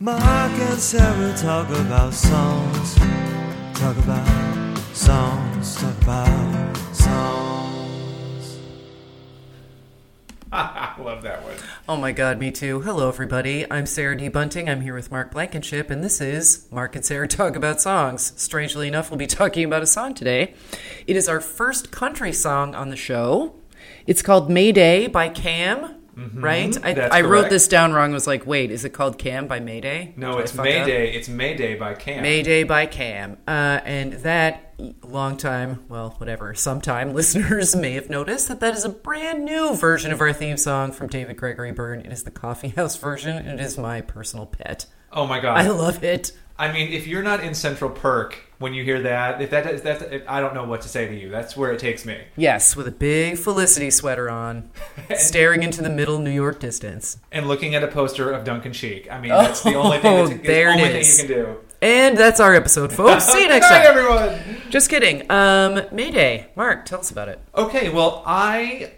Mark and Sarah talk about songs. Talk about songs. Talk about songs. I love that one. Oh my god, me too. Hello, everybody. I'm Sarah D. Bunting. I'm here with Mark Blankenship, and this is Mark and Sarah Talk About Songs. Strangely enough, we'll be talking about a song today. It is our first country song on the show. It's called Mayday by Cam, right? I, I wrote this down wrong. I was like, wait, is it called Cam by Mayday? No, Did it's fuck up? Mayday. It's Mayday by Cam. Mayday by Cam. Uh, and that, long time, well, whatever, sometime listeners may have noticed that that is a brand new version of our theme song from David Gregory Byrne. It is the Coffee House version, and it is my personal pet. Oh my god. I love it. I mean, if you're not in Central Perk when you hear that, if that is that's I don't know what to say to you. That's where it takes me. Yes, with a big Felicity sweater on, staring into the middle New York distance. And looking at a poster of Duncan Sheik. I mean, that's the only thing. That's, Oh, there the it only thing you can do. And that's our episode, folks. See you next time. everyone. Just kidding. Um, Mayday. Mark, tell us about it. Okay, well, I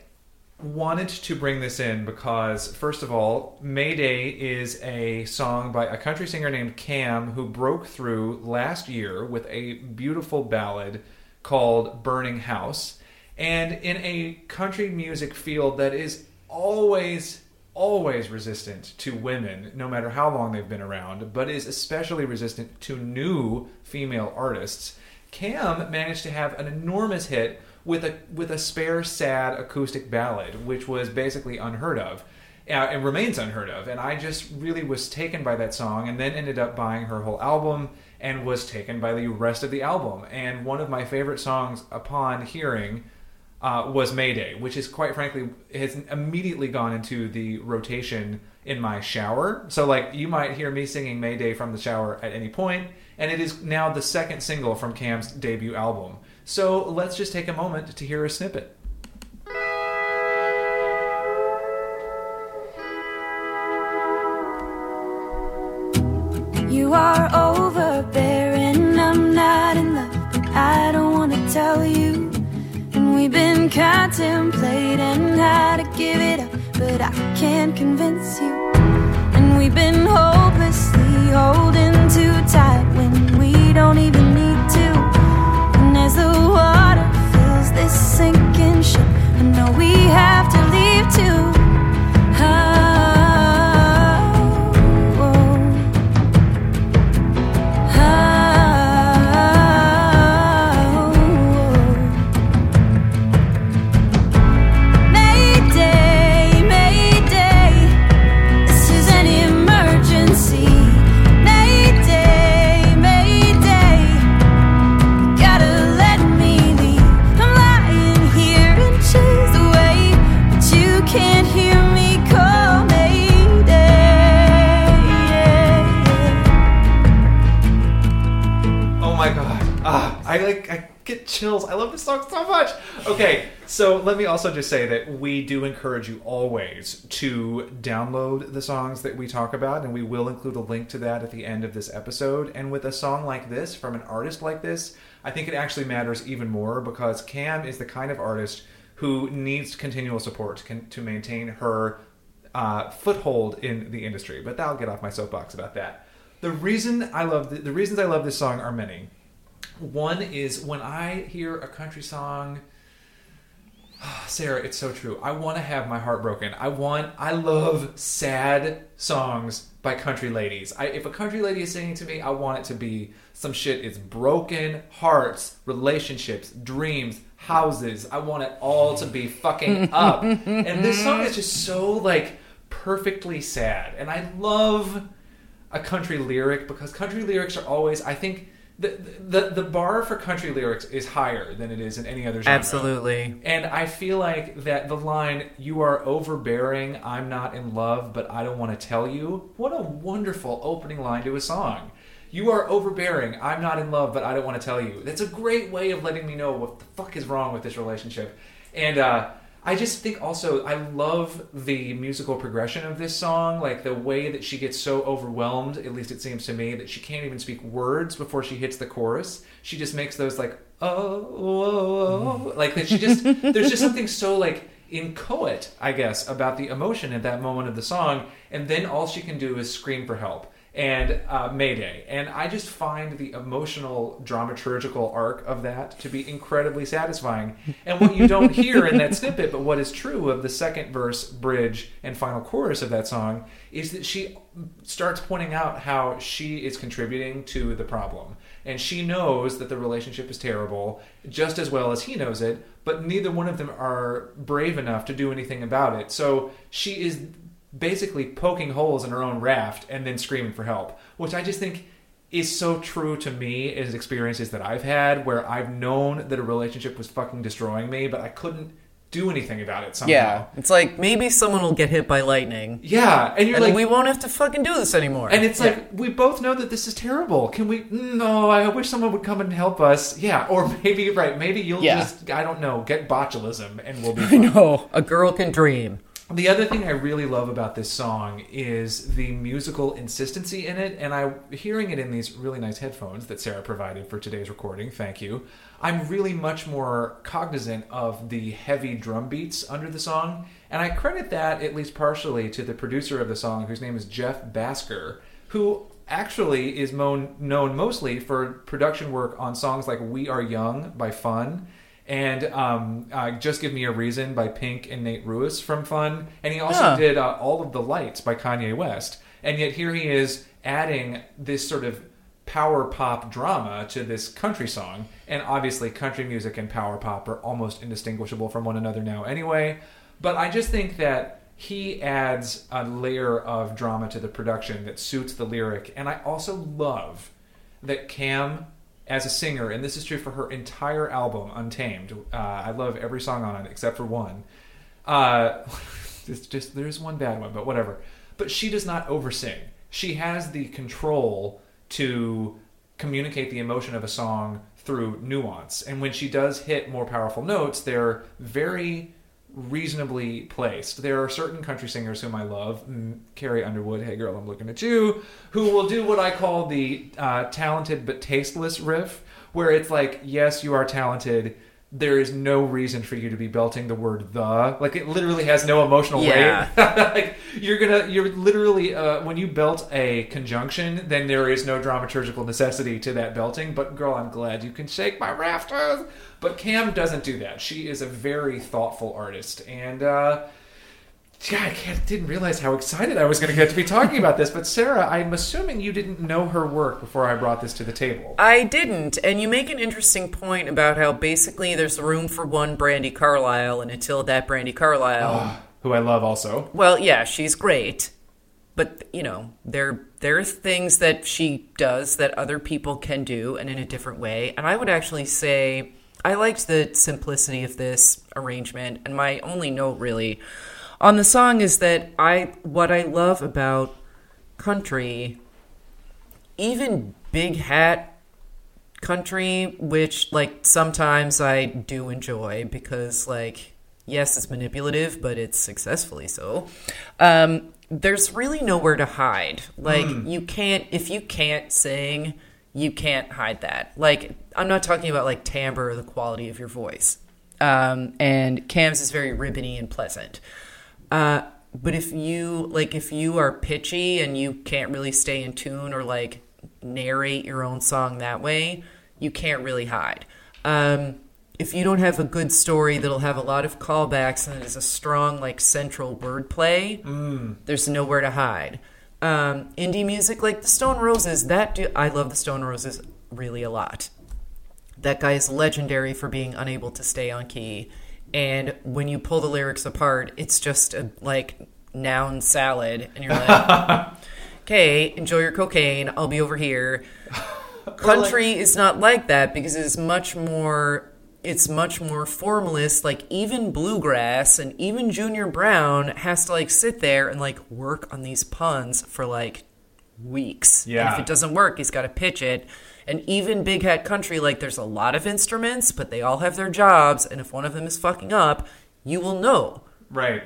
wanted to bring this in because, first of all, Mayday is a song by a country singer named Cam who broke through last year with a beautiful ballad called Burning House. And in a country music field that is always, always resistant to women, no matter how long they've been around, but is especially resistant to new female artists. Cam managed to have an enormous hit with a with a spare sad acoustic ballad, which was basically unheard of. Uh, and remains unheard of. And I just really was taken by that song, and then ended up buying her whole album, and was taken by the rest of the album. And one of my favorite songs upon hearing uh, was Mayday, which is quite frankly has immediately gone into the rotation in my shower. So like you might hear me singing Mayday from the shower at any point, and it is now the second single from Cam's debut album. So let's just take a moment to hear a snippet. You are overbearing, I'm not in love, but I don't wanna tell you. And we've been contemplating how to give it up, but I can't convince you. And we've been hopelessly holding too tight when we don't even need to. The water fills this sinking ship, I know we have to leave too. Song so much. Okay, so let me also just say that we do encourage you always to download the songs that we talk about and we will include a link to that at the end of this episode. And with a song like this from an artist like this, I think it actually matters even more because Cam is the kind of artist who needs continual support to, maintain her uh, foothold in the industry. But I'll get off my soapbox about that. The reason I love the, the reasons I love this song are many. One is when I hear a country song. Sarah, it's so true. I want to have my heart broken. I want. I love sad songs by country ladies. I, if a country lady is singing to me, I want it to be some shit. It's broken hearts, relationships, dreams, houses. I want it all to be fucking up. and this song is just so like perfectly sad. And I love a country lyric because country lyrics are always. I think. The, the the bar for country lyrics is higher than it is in any other genre. Absolutely. And I feel like that the line, you are overbearing, I'm not in love, but I don't want to tell you. What a wonderful opening line to a song. You are overbearing, I'm not in love, but I don't want to tell you. That's a great way of letting me know what the fuck is wrong with this relationship. And uh, I just think also, I love the musical progression of this song, like the way that she gets so overwhelmed, at least it seems to me, that she can't even speak words before she hits the chorus. She just makes those like, oh, oh, oh, like that she just, there's just something so like inchoate, I guess, about the emotion at that moment of the song. And then all she can do is scream for help. And uh, Mayday. And I just find the emotional dramaturgical arc of that to be incredibly satisfying. And what you don't hear in that snippet, but what is true of the second verse, bridge, and final chorus of that song, is that she starts pointing out how she is contributing to the problem. And she knows that the relationship is terrible just as well as he knows it, but neither one of them are brave enough to do anything about it. So she is basically poking holes in her own raft and then screaming for help, which I just think is so true to me as experiences that I've had where I've known that a relationship was fucking destroying me, but I couldn't do anything about it somehow. Yeah, it's like maybe someone will get hit by lightning, Yeah, and you're and like, we won't have to fucking do this anymore. and it's like we both know that this is terrible. Can we? No, I wish someone would come and help us. Yeah, or maybe right, maybe you'll Yeah. just I don't know, get botulism and we'll be. I know a girl can dream. The other thing I really love about this song is the musical insistency in it, and I hearing it in these really nice headphones that Sarah provided for today's recording. Thank you. I'm really much more cognizant of the heavy drum beats under the song, and I credit that at least partially to the producer of the song, whose name is Jeff Bhasker, who actually is known known mostly for production work on songs like "We Are Young" by Fun and um, uh, "Just Give Me a Reason" by Pink and Nate Ruess from Fun, and he also Huh. did uh, "All of the Lights" by Kanye West. And yet here he is adding this sort of power pop drama to this country song, and obviously country music and power pop are almost indistinguishable from one another now, anyway. But I just think that he adds a layer of drama to the production that suits the lyric, and I also love that Cam, as a singer, and this is true for her entire album, Untamed. Uh, I love every song on it except for one. Uh, it's just there's one bad one, but whatever. But she does not oversing. She has the control to communicate the emotion of a song through nuance, and when she does hit more powerful notes, they're very reasonably placed. There are certain country singers whom I love, Carrie Underwood, hey girl, I'm looking at you, who will do what I call the uh, talented but tasteless riff, where it's like, yes, you are talented. There is no reason for you to be belting the word the. Like it literally has no emotional Yeah. weight. like you're gonna, you're literally uh, when you belt a conjunction, then there is no dramaturgical necessity to that belting. But girl, I'm glad you can shake my rafters. But Cam doesn't do that. She is a very thoughtful artist, and uh, yeah, I can't, didn't realize how excited I was going to get to be talking about this. But Sarah, I'm assuming you didn't know her work before I brought this to the table. I didn't, and you make an interesting point about how basically there's room for one Brandi Carlile, and until that Brandi Carlile, ah, Who I love also. well, yeah, she's great, but you know, there there are things that she does that other people can do, and in a different way. And I would actually say I liked the simplicity of this arrangement, and my only note really on the song is that I what I love about country, even big hat country, which like sometimes I do enjoy because like yes, it's manipulative, but it's successfully so. Um, there's really nowhere to hide. Like you can't if you can't sing, you can't hide that. Like I'm not talking about like timbre or the quality of your voice. Um, and Cam's is very ribbony and pleasant. Uh, but if you like, if you are pitchy and you can't really stay in tune or like narrate your own song that way, you can't really hide. Um, if you don't have a good story that'll have a lot of callbacks and is a strong like central wordplay, there's nowhere to hide. Um, indie music like the Stone Roses, that do, I love the Stone Roses really a lot. That guy is legendary for being unable to stay on key. And when you pull the lyrics apart, it's just a like noun salad, and you're like, "Okay, enjoy your cocaine. I'll be over here." Country is not like that because it's much more. It's much more formalist. Like even bluegrass and even Junior Brown has to like sit there and like work on these puns for like weeks. And Yeah. if it doesn't work, he's got to pitch it. And even Big Hat Country, like there's a lot of instruments, but they all have their jobs. And if one of them is fucking up, you will know. Right.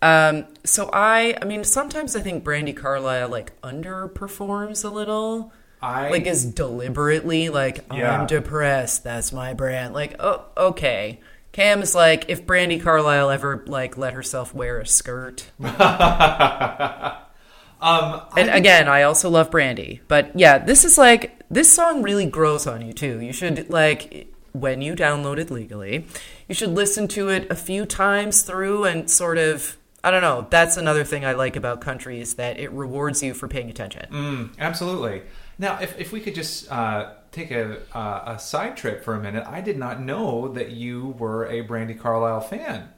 Um, so I, I mean, sometimes I think Brandi Carlile like underperforms a little. I Like is deliberately like Yeah. I'm depressed. That's my brand. Like oh okay. Cam is like if Brandi Carlile ever like let herself wear a skirt. Um, I And again, I also love Brandi. But yeah, this is like this song really grows on you too. You should like when you download it legally, you should listen to it a few times through and sort of I don't know. That's another thing I like about country is that it rewards you for paying attention. Mm, absolutely. Now, if, if we could just uh, take a, uh, a side trip for a minute, I did not know that you were a Brandi Carlile fan.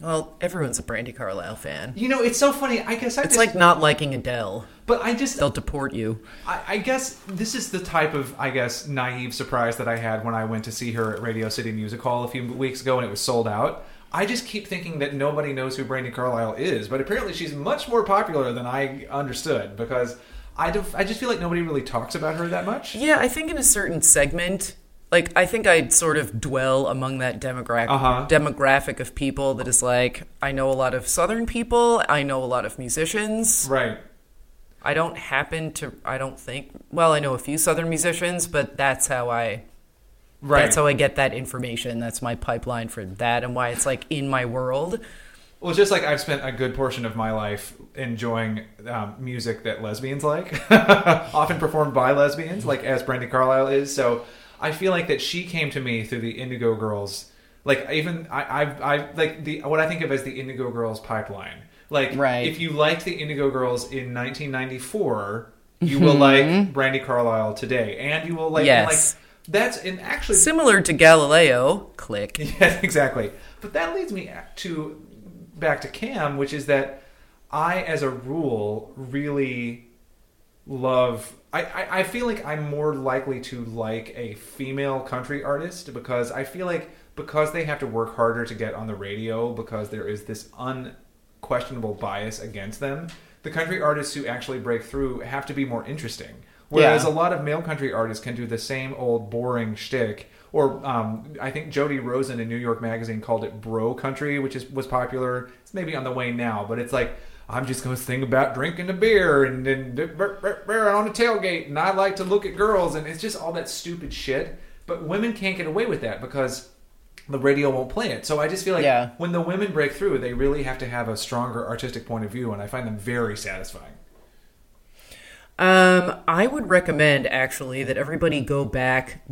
Well, everyone's a Brandi Carlile fan. You know, it's so funny. I guess I It's just, like not liking Adele. but I just, They'll deport you. I, I guess this is the type of, I guess, naive surprise that I had when I went to see her at Radio City Music Hall a few weeks ago and it was sold out. I just keep thinking that nobody knows who Brandi Carlile is, but apparently she's much more popular than I understood because I, I just feel like nobody really talks about her that much. Yeah, I think in a certain segment, like I think I'd sort of dwell among that demographic Uh-huh. demographic of people that is like I know a lot of Southern people, I know a lot of musicians. Right. I don't happen to I don't think well, I know a few Southern musicians, but that's how I Right. that's how I get that information. That's my pipeline for that and why it's like in my world. Well, just like I've spent a good portion of my life enjoying um, music that lesbians like, often performed by lesbians, like as Brandi Carlile is. So I feel like that she came to me through the Indigo Girls. Like even I, I've, I like the what I think of as the Indigo Girls pipeline. Like Right. if you liked the Indigo Girls in 1994, you will like Brandi Carlile today, and you will like Mm-hmm. Yes. like that's and actually Similar to Galileo, click. yeah, exactly. But that leads me to back to Cam, which is that I, as a rule, really love. I, I, I feel like I'm more likely to like a female country artist because I feel like because they have to work harder to get on the radio because there is this unquestionable bias against them. The country artists who actually break through have to be more interesting. Whereas Yeah. a lot of male country artists can do the same old boring shtick. Or um, I think Jody Rosen in New York Magazine called it bro country, which is was popular. It's maybe on the way now, but it's like I'm just going to sing about drinking a beer and then on a tailgate, and I like to look at girls, and it's just all that stupid shit. But women can't get away with that because the radio won't play it. So I just feel like Yeah. when the women break through, they really have to have a stronger artistic point of view, and I find them very satisfying. Um, I would recommend actually that everybody go back,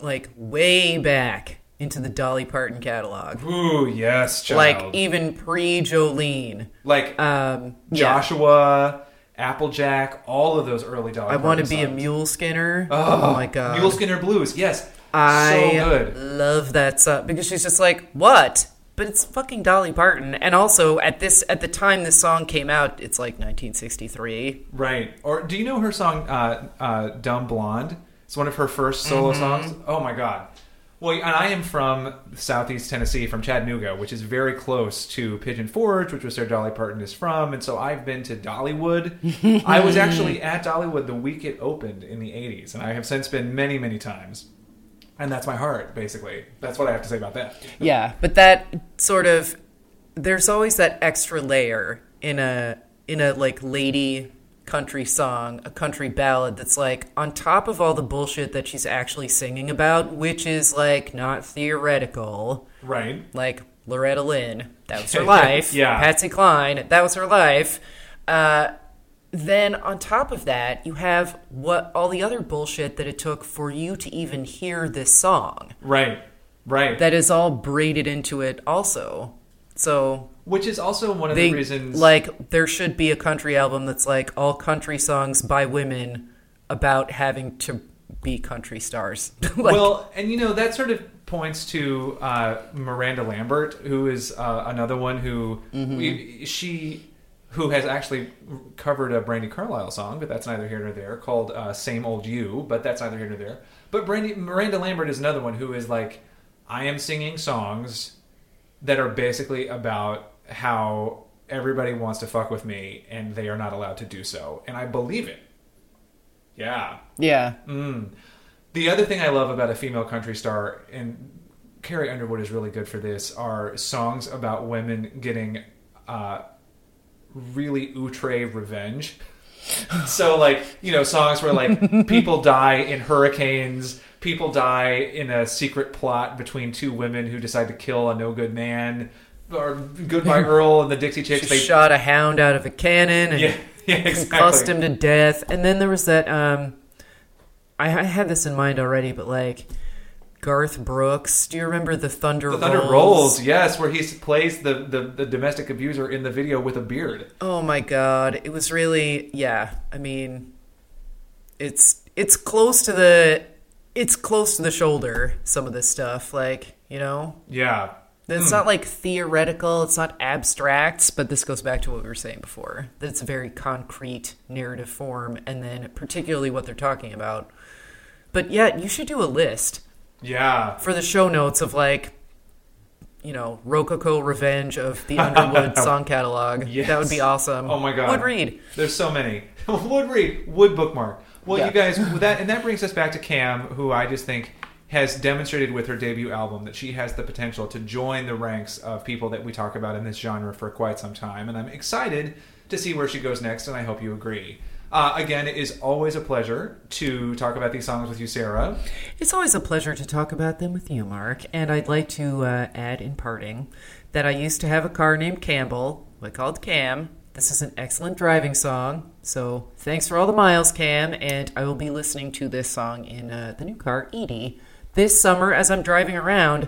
like way back into the Dolly Parton catalog, Ooh, yes, child. like even pre Jolene. like Um, yeah. Joshua, Applejack, all of those early Dolly I want to be a mule skinner. Oh, my god, Mule Skinner Blues, yes. I so good. love that song because she's just like what. But it's fucking Dolly Parton, and also at this at the time this song came out, it's like 1963. Right. Or do you know her song uh, uh, Dumb Blonde? It's one of her first solo Mm-hmm. songs. Oh my god. Well, and I am from Southeast Tennessee, from Chattanooga, which is very close to Pigeon Forge, which was where Dolly Parton is from. And so I've been to Dollywood. I was actually at Dollywood the week it opened in the 80s, and I have since been many, many times. And that's my heart, basically. That's what I have to say about that. Yeah, but that sort of there's always that extra layer in a in a like lady country song, a country ballad that's like on top of all the bullshit that she's actually singing about, which is like not theoretical. Right. Like Loretta Lynn, that was her life. Yeah. Patsy Cline, that was her life. Uh, then on top of that, you have what all the other bullshit that it took for you to even hear this song Right. Right. that is all braided into it also. So which is also one of they the reasons. like there should be a country album that's like all country songs by women about having to be country stars. like, well, and you know that sort of points to uh, Miranda Lambert, who is uh, another one who we, she who has actually covered a Brandi Carlile song, but that's neither here nor there, called uh, "Same Old You," but that's neither here nor there. But Brandy Miranda Lambert is another one who is like, I am singing songs that are basically about how everybody wants to fuck with me and they are not allowed to do so, and I believe it. Yeah. yeah. Mm. The other thing I love about a female country star, and Carrie Underwood is really good for this, are songs about women getting uh, really outre revenge. so, like, you know, songs where, like, people die in hurricanes, people die in a secret plot between two women who decide to kill a no good man, or Goodbye Earl and the Dixie Chicks. She shot a hound out of a cannon and yeah, Yeah, exactly. concussed him to death. And then there was that. Um, I, I had this in mind already, but like Garth Brooks. Do you remember the Thunder? The Thunder Rolls? Rolls, yes, where he plays the, the, the domestic abuser in the video with a beard. Oh my god, it was really yeah. I mean, it's it's close to the it's close to the shoulder. Some of this stuff, like you know, Yeah. It's hmm. not like theoretical. It's not abstract. But this goes back to what we were saying before that it's a very concrete narrative form, and then particularly what they're talking about. But yet, you should do a list Yeah. for the show notes of like. You know, Rococo Revenge of the Underwood song catalog. Yes. That would be awesome. Oh my God. Would read. There's so many. would read, would bookmark. Well, Yeah. you guys, that and that brings us back to Cam, who I just think has demonstrated with her debut album that she has the potential to join the ranks of people that we talk about in this genre for quite some time, and I'm excited to see where she goes next, and I hope you agree. Uh, again, it is always a pleasure to talk about these songs with you, Sarah. It's always a pleasure to talk about them with you, Mark. And I'd like to uh, add in parting that I used to have a car named Campbell, we called Cam. This is an excellent driving song. So thanks for all the miles, Cam. And I will be listening to this song in uh, the new car, Edie, this summer as I'm driving around.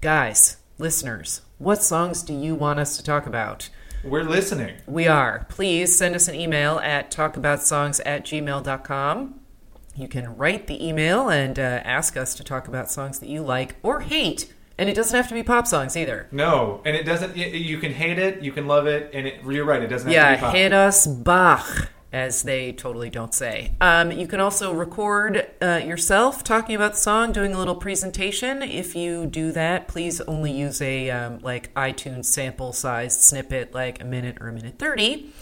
Guys, listeners, what songs do you want us to talk about? We're listening. We are. Please send us an email at talkaboutsongs at gmail.com. You can write the email and uh, ask us to talk about songs that you like or hate. And it doesn't have to be pop songs either. No, and it doesn't. You can hate it, you can love it, and it, you're right. It doesn't have Yeah, to be pop. hit us Bach, as they totally don't say. Um, you can also record uh, yourself talking about the song, doing a little presentation. If you do that, please only use a um, like iTunes sample sized snippet, like a minute or a minute thirty.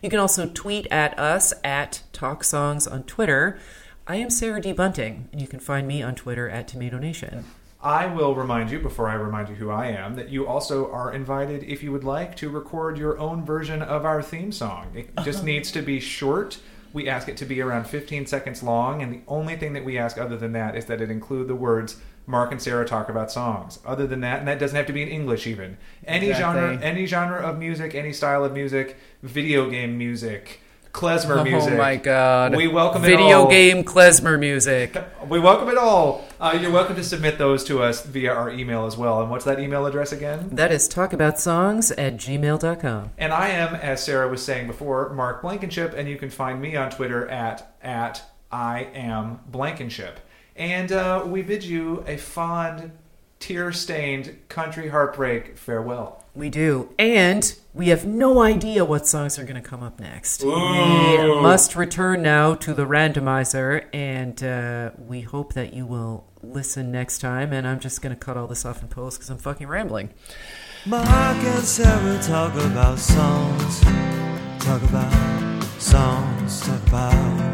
You can also tweet at us at Talk Songs on Twitter. I am Sarah D. Bunting, and you can find me on Twitter at Tomato Nation. I will remind you, before I remind you who I am, that you also are invited, if you would like, to record your own version of our theme song. It uh-huh. just needs to be short. We ask it to be around 15 seconds long, and the only thing that we ask other than that is that it include the words Mark and Sarah talk about songs. Other than that, and that doesn't have to be in English even. Any Exactly. genre any genre of music, any style of music, video game music, klezmer music. Oh my god. We welcome it Video game klezmer music. We welcome it all. Uh, you're welcome to submit those to us via our email as well. And what's that email address again? That is talkaboutsongs at gmail.com. And I am, as Sarah was saying before, Mark Blankenship, and you can find me on Twitter at at I am Blankenship. And uh, we bid you a fond, tear-stained country heartbreak farewell. We do. And we have no idea what songs are going to come up next. We must return now to the randomizer, and uh, we hope that you will listen next time. And I'm just going to cut all this off in post because I'm fucking rambling. Mark and Sarah talk about songs. Talk about songs. Talk about